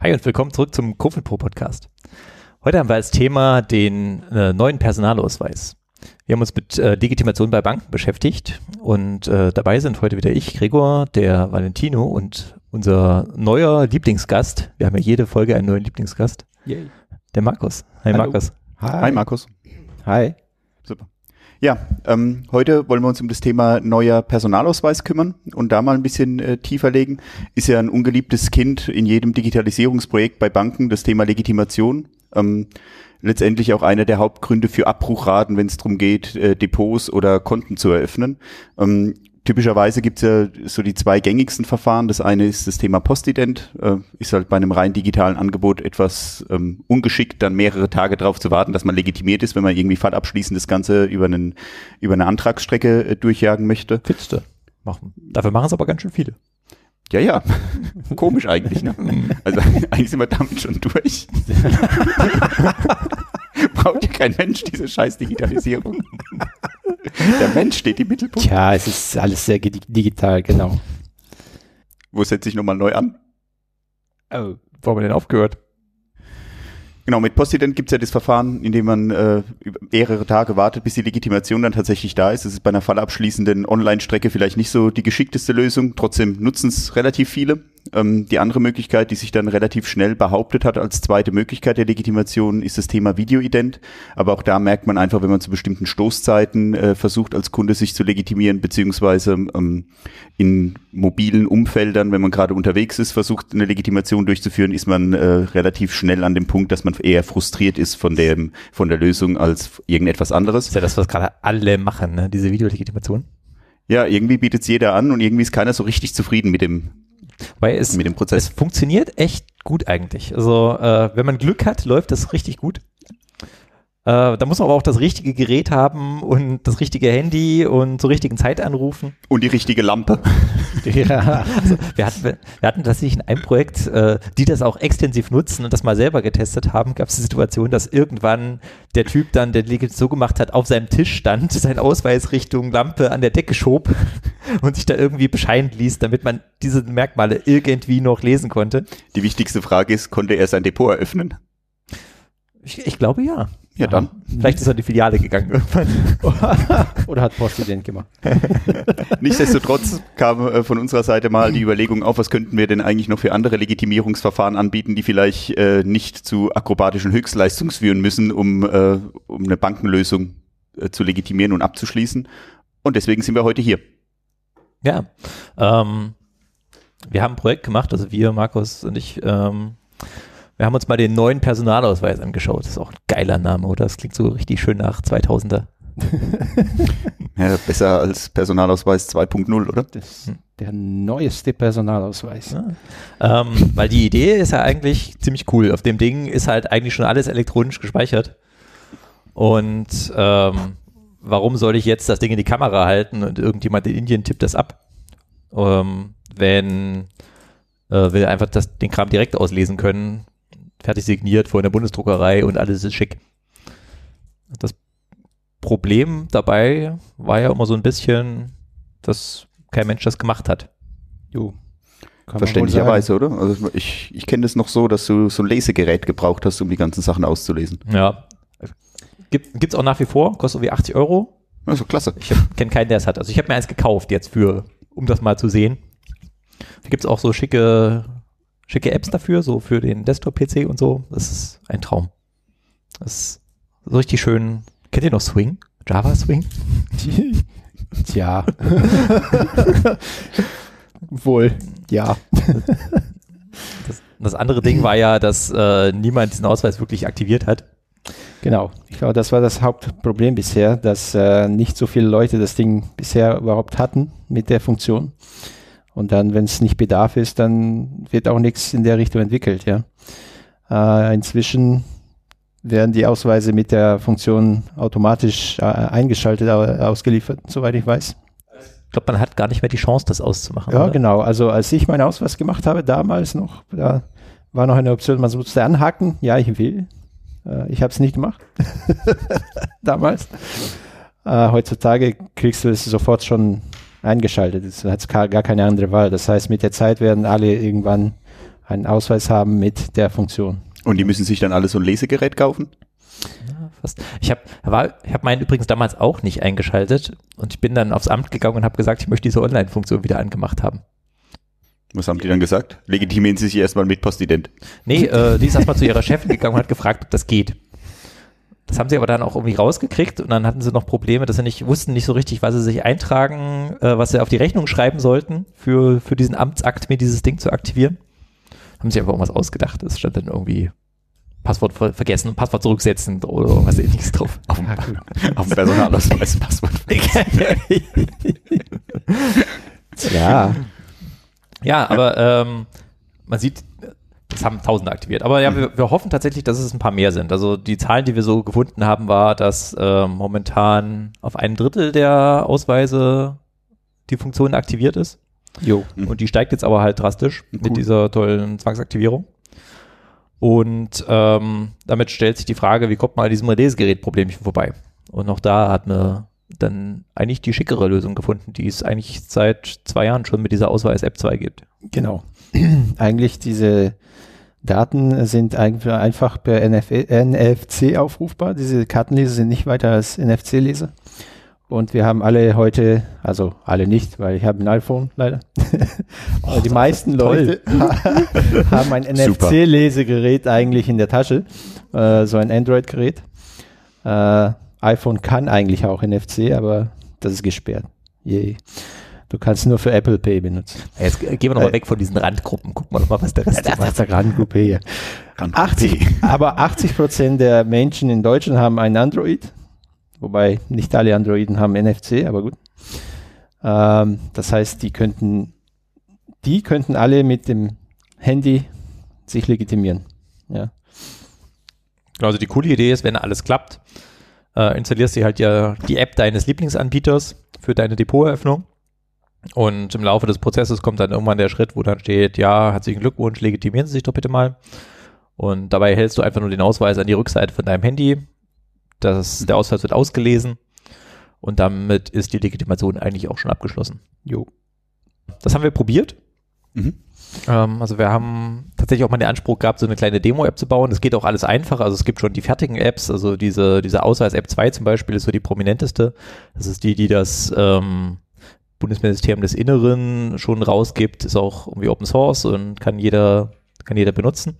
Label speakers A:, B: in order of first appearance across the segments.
A: Hi und willkommen zurück zum Pro Podcast. Heute haben wir als Thema den äh, neuen Personalausweis. Wir haben uns mit äh, Legitimation bei Banken beschäftigt und äh, dabei sind heute wieder ich, Gregor, der Valentino und unser neuer Lieblingsgast. Wir haben ja jede Folge einen neuen Lieblingsgast. Yay. Der Markus.
B: Hi Hallo. Markus.
C: Hi. Hi Markus.
B: Hi.
C: Ja, ähm, heute wollen wir uns um das Thema neuer Personalausweis kümmern und da mal ein bisschen äh, tiefer legen. Ist ja ein ungeliebtes Kind in jedem Digitalisierungsprojekt bei Banken, das Thema Legitimation. Ähm, letztendlich auch einer der Hauptgründe für Abbruchraten, wenn es darum geht, äh, Depots oder Konten zu eröffnen. Ähm, typischerweise gibt es ja so die zwei gängigsten Verfahren. Das eine ist das Thema Postident, äh, ist halt bei einem rein digitalen Angebot etwas ähm, ungeschickt, dann mehrere Tage darauf zu warten, dass man legitimiert ist, wenn man irgendwie fallabschließend das Ganze über, einen, über eine Antragsstrecke äh, durchjagen möchte.
A: Findste. Machen. Dafür machen es aber ganz schön viele.
C: Ja, ja. Komisch eigentlich, ne? Also eigentlich sind wir damit schon durch. Braucht ja kein Mensch diese scheiß Digitalisierung. Der Mensch steht im Mittelpunkt.
B: Tja, es ist alles sehr digital, genau.
C: Wo setze ich nochmal neu an?
A: Oh, wo haben wir denn aufgehört?
C: Genau, mit Postident gibt es ja das Verfahren, in dem man äh, mehrere Tage wartet, bis die Legitimation dann tatsächlich da ist. Das ist bei einer fallabschließenden Online-Strecke vielleicht nicht so die geschickteste Lösung. Trotzdem nutzen es relativ viele. Ähm, die andere Möglichkeit, die sich dann relativ schnell behauptet hat als zweite Möglichkeit der Legitimation, ist das Thema Videoident. Aber auch da merkt man einfach, wenn man zu bestimmten Stoßzeiten äh, versucht, als Kunde sich zu legitimieren, beziehungsweise ähm, in mobilen Umfeldern, wenn man gerade unterwegs ist, versucht, eine Legitimation durchzuführen, ist man äh, relativ schnell an dem Punkt, dass man eher frustriert ist von dem, von der Lösung als irgendetwas anderes. Das
A: ist ja das, was gerade alle machen, ne? diese Videolegitimation.
C: Ja, irgendwie bietet es jeder an und irgendwie ist keiner so richtig zufrieden mit dem
A: weil es, mit dem Prozess. es funktioniert echt gut eigentlich. Also äh, wenn man Glück hat, läuft das richtig gut. Äh, da muss man aber auch das richtige Gerät haben und das richtige Handy und zur richtigen Zeit anrufen.
C: Und die richtige Lampe.
A: ja, also wir, hatten, wir hatten tatsächlich in einem Projekt, äh, die das auch extensiv nutzen und das mal selber getestet haben, gab es die Situation, dass irgendwann der Typ dann, der Legit so gemacht hat, auf seinem Tisch stand, sein Ausweis Richtung Lampe an der Decke schob und sich da irgendwie bescheiden ließ, damit man diese Merkmale irgendwie noch lesen konnte.
C: Die wichtigste Frage ist, konnte er sein Depot eröffnen?
A: Ich, ich glaube ja.
C: Ja, dann.
A: Vielleicht ist er in die Filiale gegangen irgendwann.
B: Oder hat Postident gemacht.
C: Nichtsdestotrotz kam äh, von unserer Seite mal die Überlegung auf, was könnten wir denn eigentlich noch für andere Legitimierungsverfahren anbieten, die vielleicht äh, nicht zu akrobatischen Höchstleistungs führen müssen, um, äh, um eine Bankenlösung äh, zu legitimieren und abzuschließen. Und deswegen sind wir heute hier.
A: Ja, ähm, wir haben ein Projekt gemacht, also wir, Markus und ich, ähm, wir haben uns mal den neuen Personalausweis angeschaut. Das ist auch ein geiler Name, oder? Das klingt so richtig schön nach 2000er.
C: ja, besser als Personalausweis 2.0, oder?
B: Das, der neueste Personalausweis.
A: Ja. Ähm, weil die Idee ist ja eigentlich ziemlich cool. Auf dem Ding ist halt eigentlich schon alles elektronisch gespeichert. Und ähm, warum soll ich jetzt das Ding in die Kamera halten und irgendjemand in Indien tippt das ab? Ähm, wenn äh, wir einfach das, den Kram direkt auslesen können, fertig signiert vor der Bundesdruckerei und alles ist schick. Das Problem dabei war ja immer so ein bisschen, dass kein Mensch das gemacht hat.
C: Jo. Verständlicherweise, oder? Also ich, ich kenne das noch so, dass du so ein Lesegerät gebraucht hast, um die ganzen Sachen auszulesen.
A: Ja. Gibt es auch nach wie vor, kostet irgendwie 80 Euro.
C: Also klasse.
A: Ich kenne keinen, der es hat. Also ich habe mir eins gekauft jetzt für, um das mal zu sehen. Da gibt es auch so schicke schicke Apps dafür, so für den Desktop-PC und so. Das ist ein Traum. Das ist so richtig schön. Kennt ihr noch Swing? Java Swing?
B: Tja. Wohl, ja.
A: Das, das, andere Ding war ja, dass äh, niemand diesen Ausweis wirklich aktiviert hat.
B: Genau. Ich glaube, das war das Hauptproblem bisher, dass äh, nicht so viele Leute das Ding bisher überhaupt hatten mit der Funktion. Und dann, wenn es nicht Bedarf ist, dann wird auch nichts in der Richtung entwickelt, ja. Äh, inzwischen werden die Ausweise mit der Funktion automatisch äh, eingeschaltet, ausgeliefert, soweit ich weiß.
A: Ich glaube, man hat gar nicht mehr die Chance, das auszumachen.
B: Ja, oder? genau. Also als ich meinen Ausweis gemacht habe, damals noch, da war noch eine Option, man musste anhaken, ja, ich will. Äh, ich habe es nicht gemacht. damals. Äh, heutzutage kriegst du es sofort schon eingeschaltet ist. Da hat gar keine andere Wahl. Das heißt, mit der Zeit werden alle irgendwann einen Ausweis haben mit der Funktion.
C: Und die müssen sich dann alle so ein Lesegerät kaufen?
A: Ja, fast. Ich habe ich hab meinen übrigens damals auch nicht eingeschaltet und ich bin dann aufs Amt gegangen und habe gesagt, ich möchte diese Online-Funktion wieder angemacht haben.
C: Was haben die dann gesagt? Legitimieren Sie sich erstmal mit Postident.
A: Nee, äh, die ist erstmal zu ihrer Chefin gegangen und hat gefragt, ob das geht. Das haben sie aber dann auch irgendwie rausgekriegt und dann hatten sie noch Probleme, dass sie nicht wussten nicht so richtig, was sie sich eintragen, äh, was sie auf die Rechnung schreiben sollten für, für diesen Amtsakt, mir dieses Ding zu aktivieren. Haben sie einfach irgendwas ausgedacht. Es stand dann irgendwie Passwort ver vergessen, Passwort zurücksetzen oder irgendwas ähnliches drauf.
C: Auf dem, auf dem Personalausweis Passwort.
B: Ja,
A: Ja, aber ähm, man sieht, es haben Tausende aktiviert. Aber ja, wir, wir hoffen tatsächlich, dass es ein paar mehr sind. Also die Zahlen, die wir so gefunden haben, war, dass ähm, momentan auf ein Drittel der Ausweise die Funktion aktiviert ist.
B: jo.
C: Mhm.
A: Und die steigt jetzt aber halt drastisch
C: Cool.
A: mit dieser tollen Zwangsaktivierung. Und ähm, damit stellt sich die Frage, wie kommt man an diesem Lesegerätproblemchen vorbei? Und auch da hat man dann eigentlich die schickere Lösung gefunden, die es eigentlich seit zwei Jahren schon mit dieser Ausweis-App 2 gibt.
B: Genau. Eigentlich diese Daten sind einfach per NF NFC aufrufbar. Diese Kartenleser sind nicht weiter als NFC-Leser. Und wir haben alle heute, also alle nicht, weil ich habe ein iPhone leider. Aber die meisten Leute haben ein. NFC-Lesegerät eigentlich in der Tasche, äh, so ein Android-Gerät. Äh, iPhone kann eigentlich auch NFC, aber das ist gesperrt. Yay. Du kannst nur für Apple Pay benutzen.
A: Jetzt gehen wir nochmal
B: Äh,
A: weg von diesen Randgruppen. Gucken wir doch mal, was der Rest
B: Das
A: macht.
B: ist eine Randgruppe hier.
C: Rand-
B: 80, aber 80 Prozent der Menschen in Deutschland haben ein Android. Wobei nicht alle Androiden haben NFC, aber gut. Ähm, das heißt, die könnten, die könnten alle mit dem Handy sich legitimieren. Ja.
A: Also die coole Idee ist, wenn alles klappt, äh, installierst du halt ja die App deines Lieblingsanbieters für deine Depoteröffnung. Und im Laufe des Prozesses kommt dann irgendwann der Schritt, wo dann steht, ja, herzlichen Glückwunsch, legitimieren Sie sich doch bitte mal. Und dabei hältst du einfach nur den Ausweis an die Rückseite von deinem Handy. Das, der Ausweis wird ausgelesen. Und damit ist die Legitimation eigentlich auch schon abgeschlossen.
B: Jo.
A: Das haben wir probiert.
C: Mhm.
A: Ähm, also wir haben tatsächlich auch mal den Anspruch gehabt, so eine kleine Demo-App zu bauen. Das geht auch alles einfach. Also es gibt schon die fertigen Apps. Also diese, diese Ausweis-App 2 zum Beispiel ist so die prominenteste. Das ist die, die das ähm, Bundesministerium des Inneren schon rausgibt. Ist auch irgendwie Open Source und kann jeder, kann jeder benutzen.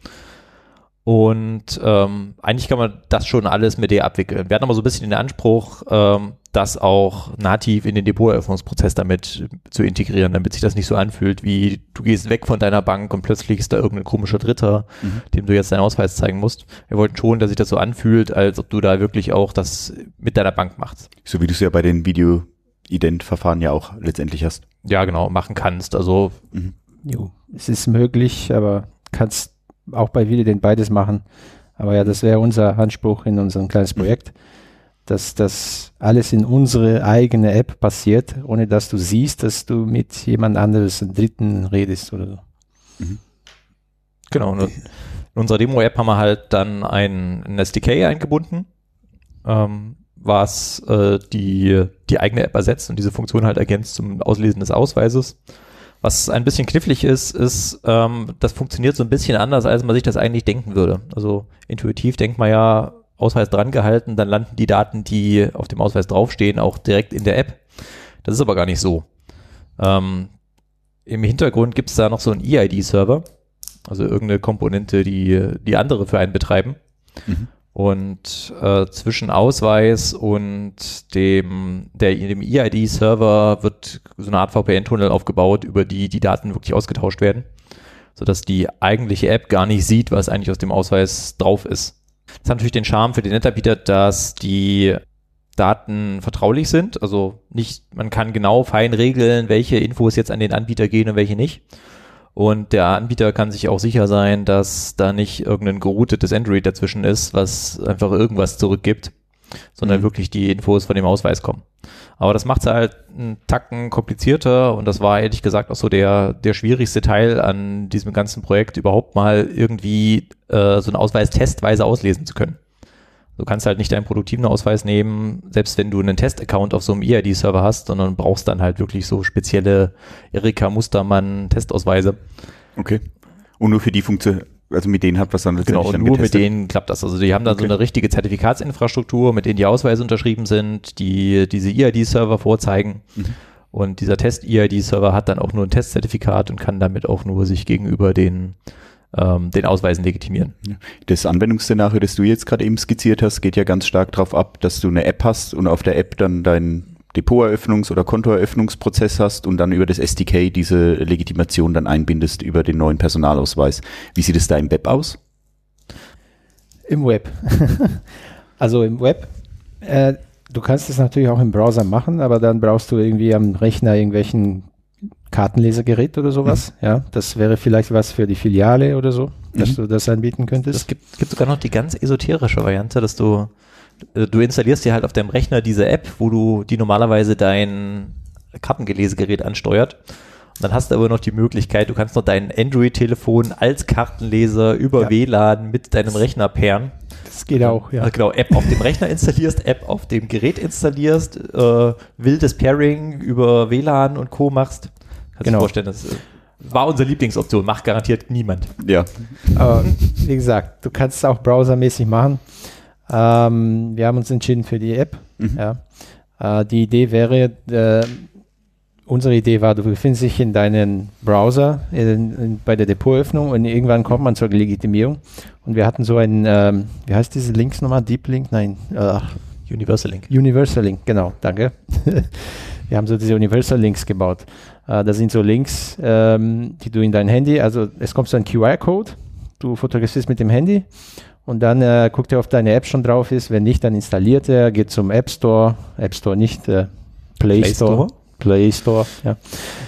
A: Und ähm, eigentlich kann man das schon alles mit der abwickeln. Wir hatten aber so ein bisschen den Anspruch, ähm, das auch nativ in den Depoteröffnungsprozess damit zu integrieren, damit sich das nicht so anfühlt, wie du gehst weg von deiner Bank und plötzlich ist da irgendein komischer Dritter,
C: Mhm.
A: dem du jetzt deinen Ausweis zeigen musst. Wir wollten schon, dass sich das so anfühlt, als ob du da wirklich auch das mit deiner Bank machst.
C: So wie du es ja bei den Video-Ident-Verfahren ja auch letztendlich hast.
A: Ja, genau, machen kannst. Also
C: Mhm.
B: Jo. Es ist möglich, aber kannst auch bei Video beides machen. Aber ja, das wäre unser Anspruch in unserem kleines Projekt, dass das alles in unsere eigene App passiert, ohne dass du siehst, dass du mit jemand anderes, einen Dritten redest oder so.
A: Genau. Und in unserer Demo-App haben wir halt dann ein, ein SDK eingebunden, ähm, was äh, die, die eigene App ersetzt und diese Funktion halt ergänzt zum Auslesen des Ausweises. Was ein bisschen knifflig ist, ist, ähm, das funktioniert so ein bisschen anders, als man sich das eigentlich denken würde. Also intuitiv denkt man ja, Ausweis dran gehalten, dann landen die Daten, die auf dem Ausweis draufstehen, auch direkt in der App. Das ist aber gar nicht so. Ähm, Im Hintergrund gibt es da noch so einen EID-Server, also irgendeine Komponente, die die andere für einen betreiben.
C: Mhm.
A: Und äh, zwischen Ausweis und dem, der, dem EID-Server wird so eine Art VPN-Tunnel aufgebaut, über die die Daten wirklich ausgetauscht werden, sodass die eigentliche App gar nicht sieht, was eigentlich aus dem Ausweis drauf ist. Das hat natürlich den Charme für den Netanbieter, dass die Daten vertraulich sind. Also nicht, man kann genau fein regeln, welche Infos jetzt an den Anbieter gehen und welche nicht. Und der Anbieter kann sich auch sicher sein, dass da nicht irgendein geroutetes Android dazwischen ist, was einfach irgendwas zurückgibt, sondern
C: Mhm.
A: wirklich die Infos von dem Ausweis kommen. Aber das macht es halt einen Tacken komplizierter und das war ehrlich gesagt auch so der, der schwierigste Teil an diesem ganzen Projekt, überhaupt mal irgendwie äh, so einen Ausweis testweise auslesen zu können. Du kannst halt nicht deinen produktiven Ausweis nehmen, selbst wenn du einen Test-Account auf so einem EID-Server hast, sondern brauchst dann halt wirklich so spezielle Erika Mustermann Testausweise.
C: Okay. Und nur für die Funktion, also mit denen hat was dann
A: Genau, und
C: dann
A: nur
C: getestet.
A: mit denen klappt das. Also die haben dann
C: Okay.
A: so eine richtige Zertifikatsinfrastruktur, mit denen die Ausweise unterschrieben sind, die diese EID-Server vorzeigen.
C: Mhm.
A: Und dieser Test-EID-Server hat dann auch nur ein Testzertifikat und kann damit auch nur sich gegenüber den, ähm, den Ausweisen legitimieren.
C: Das Anwendungsszenario, das du jetzt gerade eben skizziert hast, geht ja ganz stark darauf ab, dass du eine App hast und auf der App dann deinen Depoteröffnungs- oder Kontoeröffnungsprozess hast und dann über das SDK diese Legitimation dann einbindest über den neuen Personalausweis. Wie sieht es da im Web aus?
B: Im Web. also im Web. Äh, du kannst es natürlich auch im Browser machen, aber dann brauchst du irgendwie am Rechner irgendwelchen Kartenlesergerät oder sowas. Ja, das wäre vielleicht was für die Filiale oder so, dass
C: Mhm.
B: du das anbieten
A: Es
B: könntest.
A: gibt, gibt sogar noch die ganz esoterische Variante, dass du, äh, du installierst dir halt auf deinem Rechner diese App, wo du die normalerweise dein Kartengelesegerät ansteuert. Und dann hast du aber noch die Möglichkeit, du kannst noch dein Android-Telefon als Kartenleser über
B: Ja.
A: WLAN mit deinem Rechner pairen.
B: Das geht auch, ja.
A: Also genau, App auf dem Rechner installierst, App auf dem Gerät installierst, äh, wildes Pairing über WLAN und Co. machst. Kannst
B: Genau.
A: du dir vorstellen, das äh, war unsere Lieblingsoption, macht garantiert niemand.
C: Ja,
B: Aber wie gesagt, du kannst es auch browsermäßig machen. Ähm, wir haben uns entschieden für die App.
C: Mhm.
B: Ja. Äh, die Idee wäre, äh, unsere Idee war, du befindest dich in deinen Browser in, in, bei der Depotöffnung und irgendwann kommt man zur Legitimierung. Und wir hatten so einen, ähm, wie heißt diese Links nochmal? Deep Link? Nein, äh,
A: Universal Link.
B: Universal Link, genau, danke. Wir haben so diese Universal Links gebaut. Äh, das sind so Links, ähm, die du in dein Handy, also es kommt so ein QR-Code, du fotografierst mit dem Handy und dann äh, guckt er, ob deine App schon drauf ist. Wenn nicht, dann installiert er, geht zum App Store, App Store nicht, äh, Play,
A: Play
B: Store.
A: Store?
B: Play Store, ja.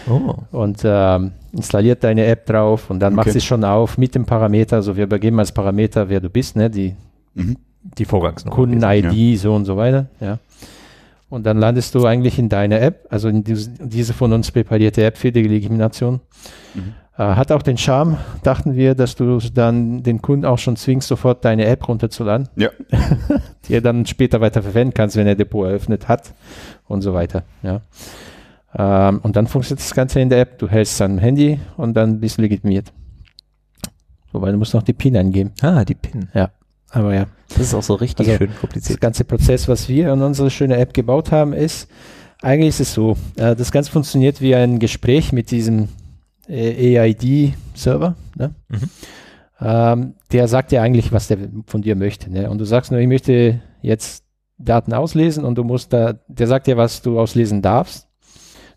A: Oh.
B: Und ähm, installiert deine App drauf und dann macht
C: Okay.
B: sie schon auf mit dem Parameter, also wir übergeben als Parameter, wer du bist, ne, die
C: mhm.
A: Die Vorgangsnummer.
B: Kunden-ID, so und so weiter, ja. Und dann landest du eigentlich in deine App, also in diese, diese von uns präparierte App für die Legitimation.
C: Mhm.
B: Äh, hat auch den Charme, dachten wir, dass du dann den Kunden auch schon zwingst, sofort deine App runterzuladen,
C: ja.
B: die er dann später weiter verwenden kannst, wenn er Depot eröffnet hat und so weiter, ja. Ähm, und dann funktioniert das Ganze in der App, du hältst dein Handy und dann bist du legitimiert. Wobei du musst noch die PIN eingeben,
A: Ah, die PIN.
B: Aber ja.
A: Das ist auch so richtig
B: Also,
A: schön
B: Das
A: kompliziert.
B: ganze Prozess, was wir in unsere schöne App gebaut haben, ist, eigentlich ist es so, äh, das Ganze funktioniert wie ein Gespräch mit diesem äh, AID-Server. Ne?
A: Mhm.
B: Ähm, der sagt ja eigentlich, was der von dir möchte. Ne? Und du sagst nur, ich möchte jetzt Daten auslesen und du musst da, der sagt dir, was du auslesen darfst.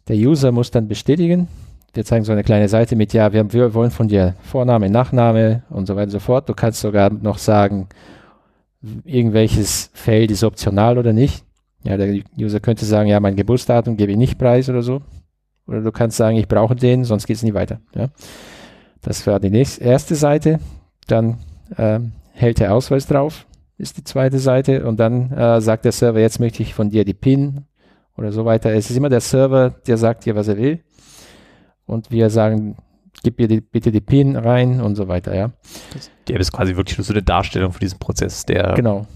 B: Der User muss dann bestätigen. Wir zeigen so eine kleine Seite mit, ja, wir, wir wollen von dir Vorname, Nachname und so weiter und so fort. Du kannst sogar noch sagen, irgendwelches Feld ist optional oder nicht. Ja, der User könnte sagen, ja, mein Geburtsdatum gebe ich nicht preis oder so. Oder du kannst sagen, ich brauche den, sonst geht es nicht weiter. Ja. Das war die nächste, erste Seite. Dann ähm, hält der Ausweis drauf, ist die zweite Seite. Und dann äh, sagt der Server, jetzt möchte ich von dir die PIN oder so weiter. Es ist immer der Server, der sagt dir, was er will. Und wir sagen, gib mir die, bitte die PIN rein und so weiter, ja.
A: Die App ist quasi wirklich nur so eine Darstellung von diesem Prozess. Der,
B: Genau.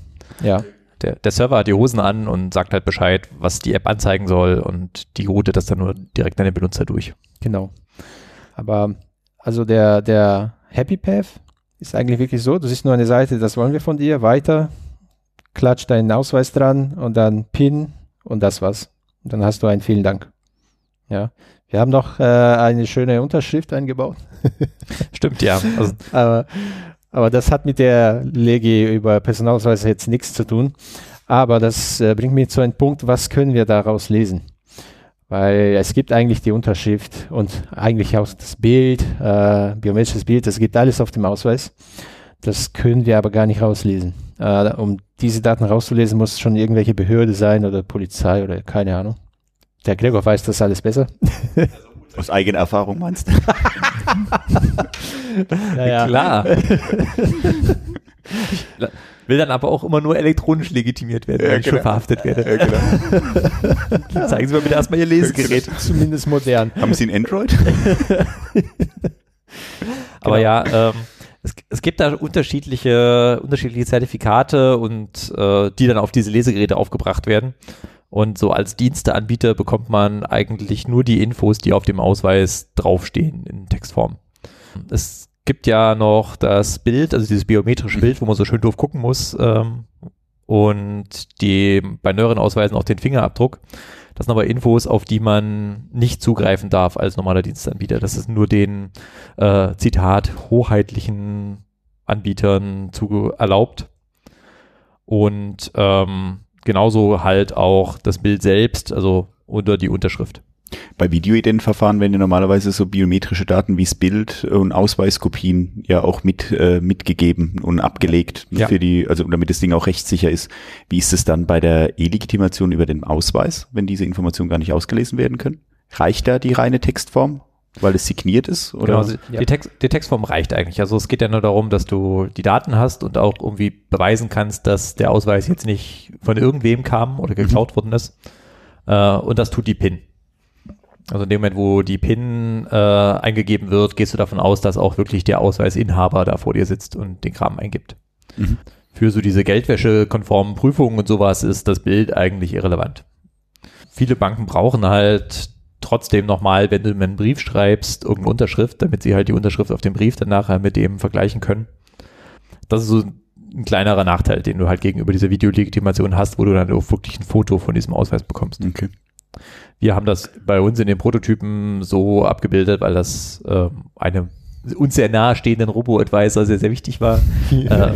B: Ja.
A: der, der Server hat die Hosen an und sagt halt Bescheid, was die App anzeigen soll und die routet das dann nur direkt an den Benutzer durch.
B: Genau. Aber also der, der Happy Path ist eigentlich wirklich so, du siehst nur eine Seite, das wollen wir von dir, weiter, klatscht deinen Ausweis dran und dann PIN und das war's. Und dann hast du einen vielen Dank. Ja. Wir haben noch äh, eine schöne Unterschrift eingebaut.
A: Stimmt, ja. Also,
B: aber, aber das hat mit der Legi über Personalausweis jetzt nichts zu tun. Aber das äh, bringt mich zu einem Punkt, was können wir daraus lesen? Weil es gibt eigentlich die Unterschrift und eigentlich auch das Bild, äh, biometrisches Bild, das gibt alles auf dem Ausweis. Das können wir aber gar nicht rauslesen. Äh, um diese Daten rauszulesen, muss es schon irgendwelche Behörde sein oder Polizei oder keine Ahnung. Der Gregor weiß das alles besser.
C: Aus eigener Erfahrung meinst du?
B: Naja.
A: klar. Ich Will dann aber auch immer nur elektronisch legitimiert werden,
C: Ja,
A: wenn ich schon
C: genau.
A: verhaftet werde.
C: Ja, genau.
A: Zeigen Sie mir bitte erstmal Ihr Lesegerät.
B: Zumindest modern.
C: Haben Sie ein Android?
A: Aber
B: Genau.
A: ja, ähm, es, es gibt da unterschiedliche, unterschiedliche Zertifikate und äh, die dann auf diese Lesegeräte aufgebracht werden. Und so als Diensteanbieter bekommt man eigentlich nur die Infos, die auf dem Ausweis draufstehen in Textform. Es gibt ja noch das Bild, also dieses biometrische Bild, wo man so schön doof gucken muss. Ähm, und die bei neueren Ausweisen auch den Fingerabdruck. Das sind aber Infos, auf die man nicht zugreifen darf als normaler Dienstanbieter. Das ist nur den, äh, Zitat, hoheitlichen Anbietern zu erlaubt. Und ähm, genauso halt auch das Bild selbst, also unter die Unterschrift.
C: Bei Videoidentverfahren werden ja normalerweise so biometrische Daten wie das Bild und Ausweiskopien ja auch mit äh, mitgegeben und abgelegt
A: Ja.
C: für die, also damit das Ding auch rechtssicher ist. Wie ist es dann bei der E-Legitimation über den Ausweis, wenn diese Informationen gar nicht ausgelesen werden können? Reicht da die reine Textform, weil es signiert ist? Oder?
A: Genau, also
B: Ja.
A: die, Text, die Textform reicht eigentlich. Also es geht ja nur darum, dass du die Daten hast und auch irgendwie beweisen kannst, dass der Ausweis jetzt nicht von irgendwem kam oder geklaut worden ist. Äh, und das tut die PIN. Also in dem Moment, wo die PIN äh, eingegeben wird, gehst du davon aus, dass auch wirklich der Ausweisinhaber da vor dir sitzt und den Kram eingibt.
C: Mhm.
A: Für so diese Geldwäsche-konformen Prüfungen und sowas ist das Bild eigentlich irrelevant. Viele Banken brauchen halt trotzdem nochmal, wenn du einen Brief schreibst, irgendeine Unterschrift, damit sie halt die Unterschrift auf dem Brief dann nachher mit dem vergleichen können. Das ist so ein kleinerer Nachteil, den du halt gegenüber dieser Videolegitimation hast, wo du dann auch wirklich ein Foto von diesem Ausweis bekommst.
C: Okay.
A: Wir haben das bei uns in den Prototypen so abgebildet, weil das ähm, eine uns sehr nahestehenden Robo-Advisor sehr, sehr wichtig war, äh,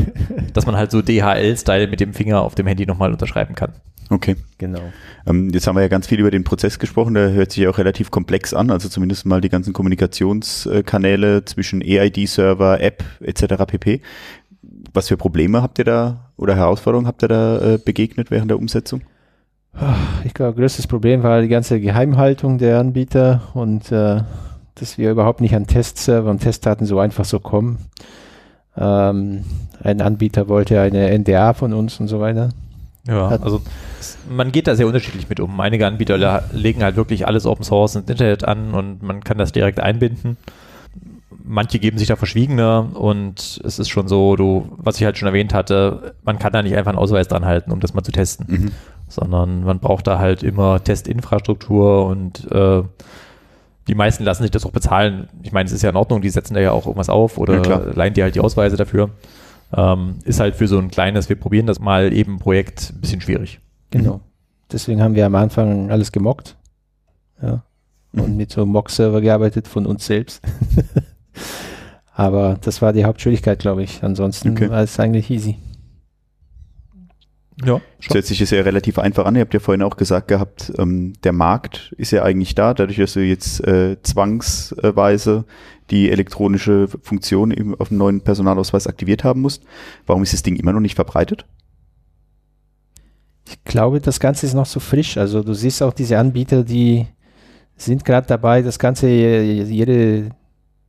A: dass man halt so DHL-Style mit dem Finger auf dem Handy nochmal unterschreiben kann.
C: Okay.
B: Genau.
C: Ähm, jetzt haben wir ja ganz viel über den Prozess gesprochen, der hört sich ja auch relativ komplex an, also zumindest mal die ganzen Kommunikationskanäle zwischen EID-Server, App etc. pp. Was für Probleme habt ihr da oder Herausforderungen habt ihr da äh, begegnet während der Umsetzung?
B: Ich glaube, größtes Problem war die ganze Geheimhaltung der Anbieter und äh, dass wir überhaupt nicht an Testserver und Testdaten so einfach so kommen. Ähm, ein Anbieter wollte eine NDA von uns und so weiter.
A: Ja,
B: Hat-
A: also man geht da sehr unterschiedlich mit um. Einige Anbieter legen halt wirklich alles Open Source ins Internet an und man kann das direkt einbinden. Manche geben sich da verschwiegener und es ist schon so, du, was ich halt schon erwähnt hatte, man kann da nicht einfach einen Ausweis dran halten, um das mal zu testen,
C: Mhm.
A: sondern man braucht da halt immer Testinfrastruktur und äh, die meisten lassen sich das auch bezahlen. Ich meine, es ist ja in Ordnung, die setzen da ja auch irgendwas auf
C: Ja,
A: oder
C: klar.
A: leihen dir halt die Ausweise dafür. Ähm, ist halt für so ein kleines, wir probieren das mal eben Projekt ein bisschen schwierig.
B: Genau. Deswegen haben wir am Anfang alles gemockt. Ja. Und
C: Mhm.
B: mit so einem Mock-Server gearbeitet von uns selbst. Aber das war die Hauptschwierigkeit, glaube ich. Ansonsten
C: Okay.
B: war es eigentlich easy.
A: Ja,
C: Das hört sich das ja relativ einfach an. Ihr habt ja vorhin auch gesagt gehabt, ähm, der Markt ist ja eigentlich da, dadurch, dass du jetzt äh, zwangsweise die elektronische Funktion eben auf dem neuen Personalausweis aktiviert haben musst. Warum ist das Ding immer noch nicht verbreitet?
B: Ich glaube, das Ganze ist noch so frisch. Also du siehst auch diese Anbieter, die sind gerade dabei, das Ganze je- jede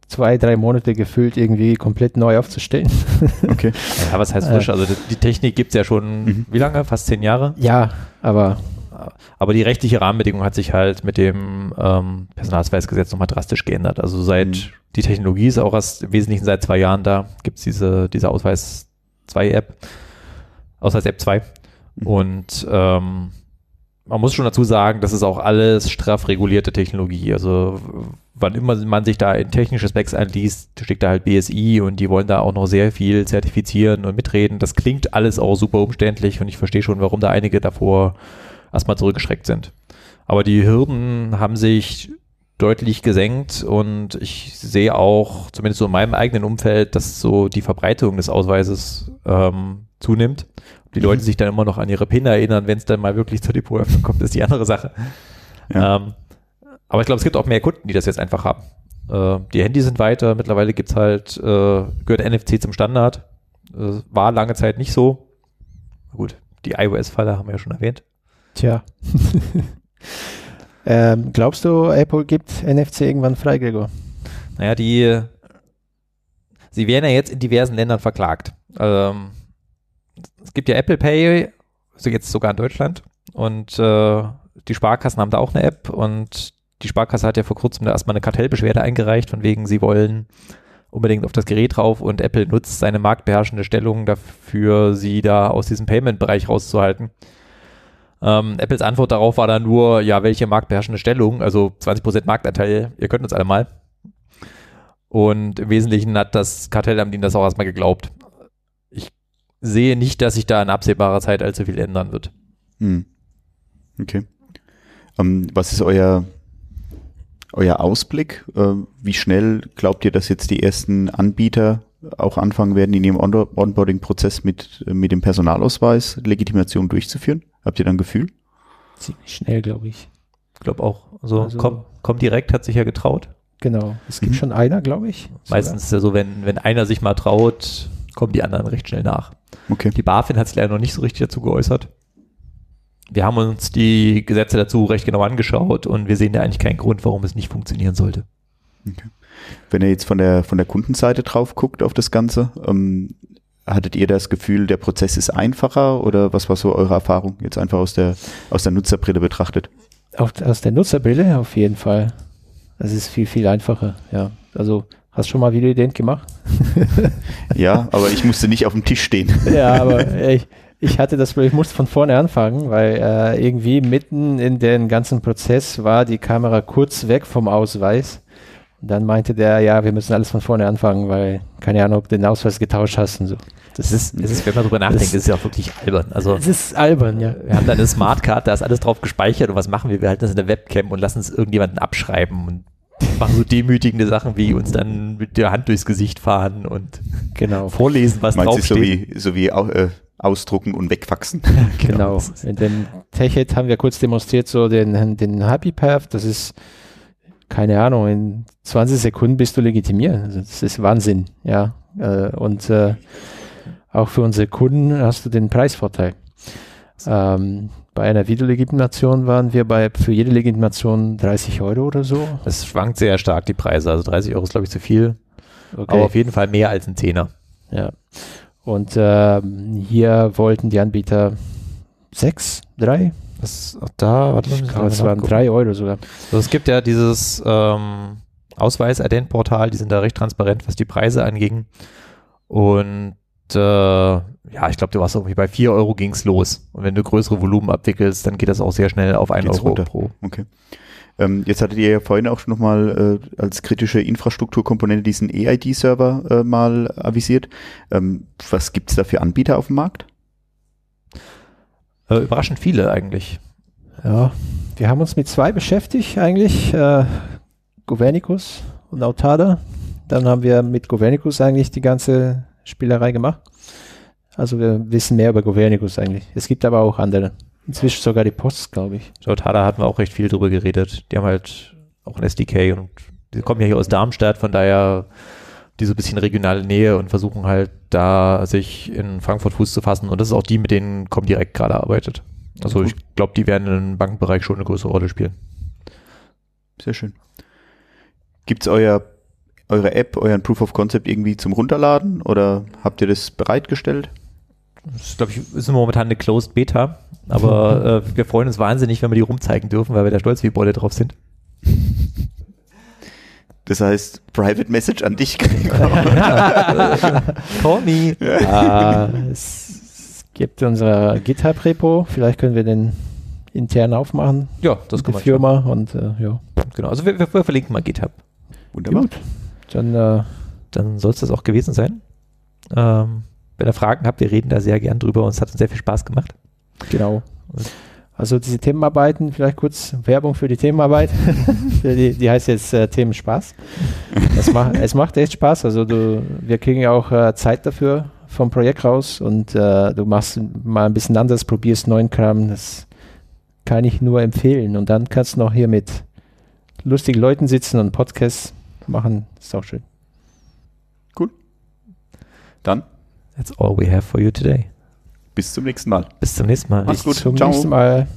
B: zwei, drei Monate gefüllt irgendwie komplett neu aufzustellen.
C: Okay.
A: Ja, was heißt frisch? Also die, Technik gibt es ja schon,
C: Mhm.
A: wie lange? Fast zehn Jahre.
B: ja, aber
A: Aber die rechtliche Rahmenbedingung hat sich halt mit dem ähm, Personalausweisgesetz nochmal drastisch geändert. Also seit
C: Mhm.
A: die Technologie ist auch erst im Wesentlichen seit zwei Jahren da, gibt es diese, diese Ausweis 2 App, Ausweis App 2.
C: Mhm.
A: Und ähm, man muss schon dazu sagen, das ist auch alles straff regulierte Technologie. Also wann immer man sich da in technische Specs einliest, steckt da halt BSI und die wollen da auch noch sehr viel zertifizieren und mitreden. Das klingt alles auch super umständlich und ich verstehe schon, warum da einige davor erstmal zurückgeschreckt sind. Aber die Hürden haben sich deutlich gesenkt und ich sehe auch, zumindest so in meinem eigenen Umfeld, dass so die Verbreitung des Ausweises ähm, zunimmt. Ob die
C: Mhm.
A: Leute sich dann immer noch an ihre PIN erinnern, wenn es dann mal wirklich zur Depotöffnung kommt, ist die andere Sache.
C: Ja.
A: Ähm, aber ich glaube, es gibt auch mehr Kunden, die das jetzt einfach haben. Äh, die Handys sind weiter, mittlerweile gibt's halt, äh, gehört NFC zum Standard. Äh, war lange Zeit nicht so. Gut, die iOS-Falle haben wir ja schon erwähnt.
B: tja. ähm, glaubst du, Apple gibt NFC irgendwann frei, Gregor?
A: Naja, die, sie werden ja jetzt in diversen Ländern verklagt. Ähm, es gibt ja Apple Pay, so jetzt sogar in Deutschland. Und äh, die Sparkassen haben da auch eine App und die Sparkasse hat ja vor kurzem da erstmal eine Kartellbeschwerde eingereicht, von wegen, sie wollen unbedingt auf das Gerät drauf und Apple nutzt seine marktbeherrschende Stellung dafür, sie da aus diesem Payment-Bereich rauszuhalten. Ähm, Apples Antwort darauf war dann nur, ja, welche marktbeherrschende Stellung, also 20% Marktanteil, ihr könnt uns alle mal. Und im Wesentlichen hat das Kartellamt ihnen das auch erstmal geglaubt. Sehe nicht, dass sich da in absehbarer Zeit allzu viel ändern wird.
C: Hm. Okay. Ähm, was ist euer, euer Ausblick? Äh, wie schnell glaubt ihr, dass jetzt die ersten Anbieter auch anfangen werden, in ihrem On Onboarding-Prozess mit, mit dem Personalausweis Legitimation durchzuführen? Habt ihr dann ein Gefühl?
B: Ziemlich schnell, glaube ich.
A: Ich glaube auch. Also,
B: Also-
A: komm, komm direkt hat sich ja getraut.
B: Genau. Es gibt
C: Mhm.
B: schon einer, glaube ich.
A: Meistens ist ja so, wenn, wenn einer sich mal traut, kommen die anderen recht schnell nach.
C: Okay.
A: Die BaFin hat sich leider noch nicht so richtig dazu geäußert. Wir haben uns die Gesetze dazu recht genau angeschaut und wir sehen da eigentlich keinen Grund, warum es nicht funktionieren sollte.
C: Wenn ihr jetzt von der, von der Kundenseite drauf guckt auf das Ganze, ähm, hattet ihr das Gefühl, der Prozess ist einfacher oder was war so eure Erfahrung jetzt einfach aus der, aus der Nutzerbrille betrachtet?
B: Auf, aus der Nutzerbrille auf jeden Fall. Das ist viel, viel einfacher, ja. Also, hast du schon mal Videoident gemacht?
C: Ja, aber ich musste nicht auf dem Tisch stehen.
B: Ja, aber ich, ich hatte das Problem, ich musste von vorne anfangen, weil äh, irgendwie mitten in den ganzen Prozess war die Kamera kurz weg vom Ausweis. Und dann meinte der, ja, wir müssen alles von vorne anfangen, weil keine Ahnung, ob du den Ausweis getauscht hast und so.
A: Das ist, das ist wenn man drüber nachdenkt, das ist ja auch wirklich albern. Also,
B: Es ist albern, ja.
A: wir haben da eine Smartcard, da ist alles drauf gespeichert und was machen wir? Wir halten das in der Webcam und lassen es irgendjemanden abschreiben und machen so demütigende Sachen wie uns dann mit der Hand durchs Gesicht fahren und
B: Genau.
A: vorlesen, was
C: Meinst du so
A: draufsteht.
C: wie, so wie äh, ausdrucken und wegfaxen?
B: Genau. In dem Techet haben wir kurz demonstriert, so den, den Happy Path. Das ist, keine Ahnung, in 20 Sekunden bist du legitimiert. Also das ist Wahnsinn, ja. Äh, Und äh, auch für unsere Kunden hast du den Preisvorteil. Ähm, bei einer Videolegitimation waren wir bei für jede Legitimation 30 Euro oder so.
A: Es schwankt sehr stark, die Preise. Also 30 Euro ist, glaube ich, zu viel.
B: Okay.
A: Aber auf jeden Fall mehr als ein Zehner.
B: Ja. Und ähm, hier wollten die Anbieter sechs, drei?
A: Das, da, warte
B: Ich glaube, es waren drei Euro sogar.
A: Also es gibt ja dieses ähm, Ausweis-Ident-Portal, die sind da recht transparent, was die Preise anging. Und äh, ja, ich glaube, du warst irgendwie bei 4 Euro ging's los. Und wenn du größere Volumen abwickelst, dann geht das auch sehr schnell auf 1
C: Geht's
A: Euro
C: runter.
A: pro.
C: Okay. Ähm, jetzt hattet ihr ja vorhin auch schon nochmal äh, als kritische Infrastrukturkomponente diesen EID-Server äh, mal avisiert. Ähm, was gibt's da für Anbieter auf dem Markt?
A: Äh, überraschend viele eigentlich.
B: Ja, wir haben uns mit zwei beschäftigt eigentlich, äh, Governicus und Autada. Dann haben wir mit Governicus eigentlich die ganze Spielerei gemacht. Also wir wissen mehr über Governicus eigentlich. Es gibt aber auch andere. Inzwischen sogar die Post, glaube ich.
A: Tada hatten wir auch recht viel drüber geredet. Die haben halt auch ein SDK und die kommen ja hier aus Darmstadt, von daher diese bisschen regionale Nähe und versuchen halt da sich in Frankfurt Fuß zu fassen. Und das ist auch die, mit denen Comdirect gerade arbeitet. Also ich glaube, die werden im Bankenbereich schon eine größere Rolle spielen.
C: Sehr schön. Gibt's euer, eure App, euren Proof of Concept irgendwie zum Runterladen oder habt ihr das bereitgestellt?
A: Das ist, glaube ich, ist momentan eine Closed Beta, aber äh, wir freuen uns wahnsinnig, wenn wir die rumzeigen dürfen, weil wir da stolz wie Bolle drauf sind.
C: Das heißt, Private Message an dich.
A: Call me.
B: äh, es, es gibt unser GitHub-Repo. Vielleicht können wir den intern aufmachen.
A: Ja, das kann
B: der
A: man
B: Firma. Und äh, ja,
A: Genau, also wir, wir, wir verlinken mal GitHub.
C: Wunderbar.
B: gut. Dann äh,
A: Dann soll es das auch gewesen sein. Ähm, wenn ihr Fragen habt, wir reden da sehr gern drüber und es hat uns sehr viel Spaß gemacht.
B: Genau. Also diese Themenarbeiten, vielleicht kurz Werbung für die Themenarbeit. Die, die heißt jetzt äh, Themen Spaß. Es, macht es macht echt Spaß. Also du, wir kriegen ja auch äh, Zeit dafür vom Projekt raus und äh, du machst mal ein bisschen anders, probierst neuen Kram. Das kann ich nur empfehlen. Und dann kannst du noch hier mit lustigen Leuten sitzen und Podcasts machen. ist auch schön.
C: Dann
A: That's all we have for you today.
C: bis zum nächsten Mal.
A: Bis zum nächsten Mal.
C: Mach's gut.
B: Zum
C: Ciao.
B: nächsten Mal.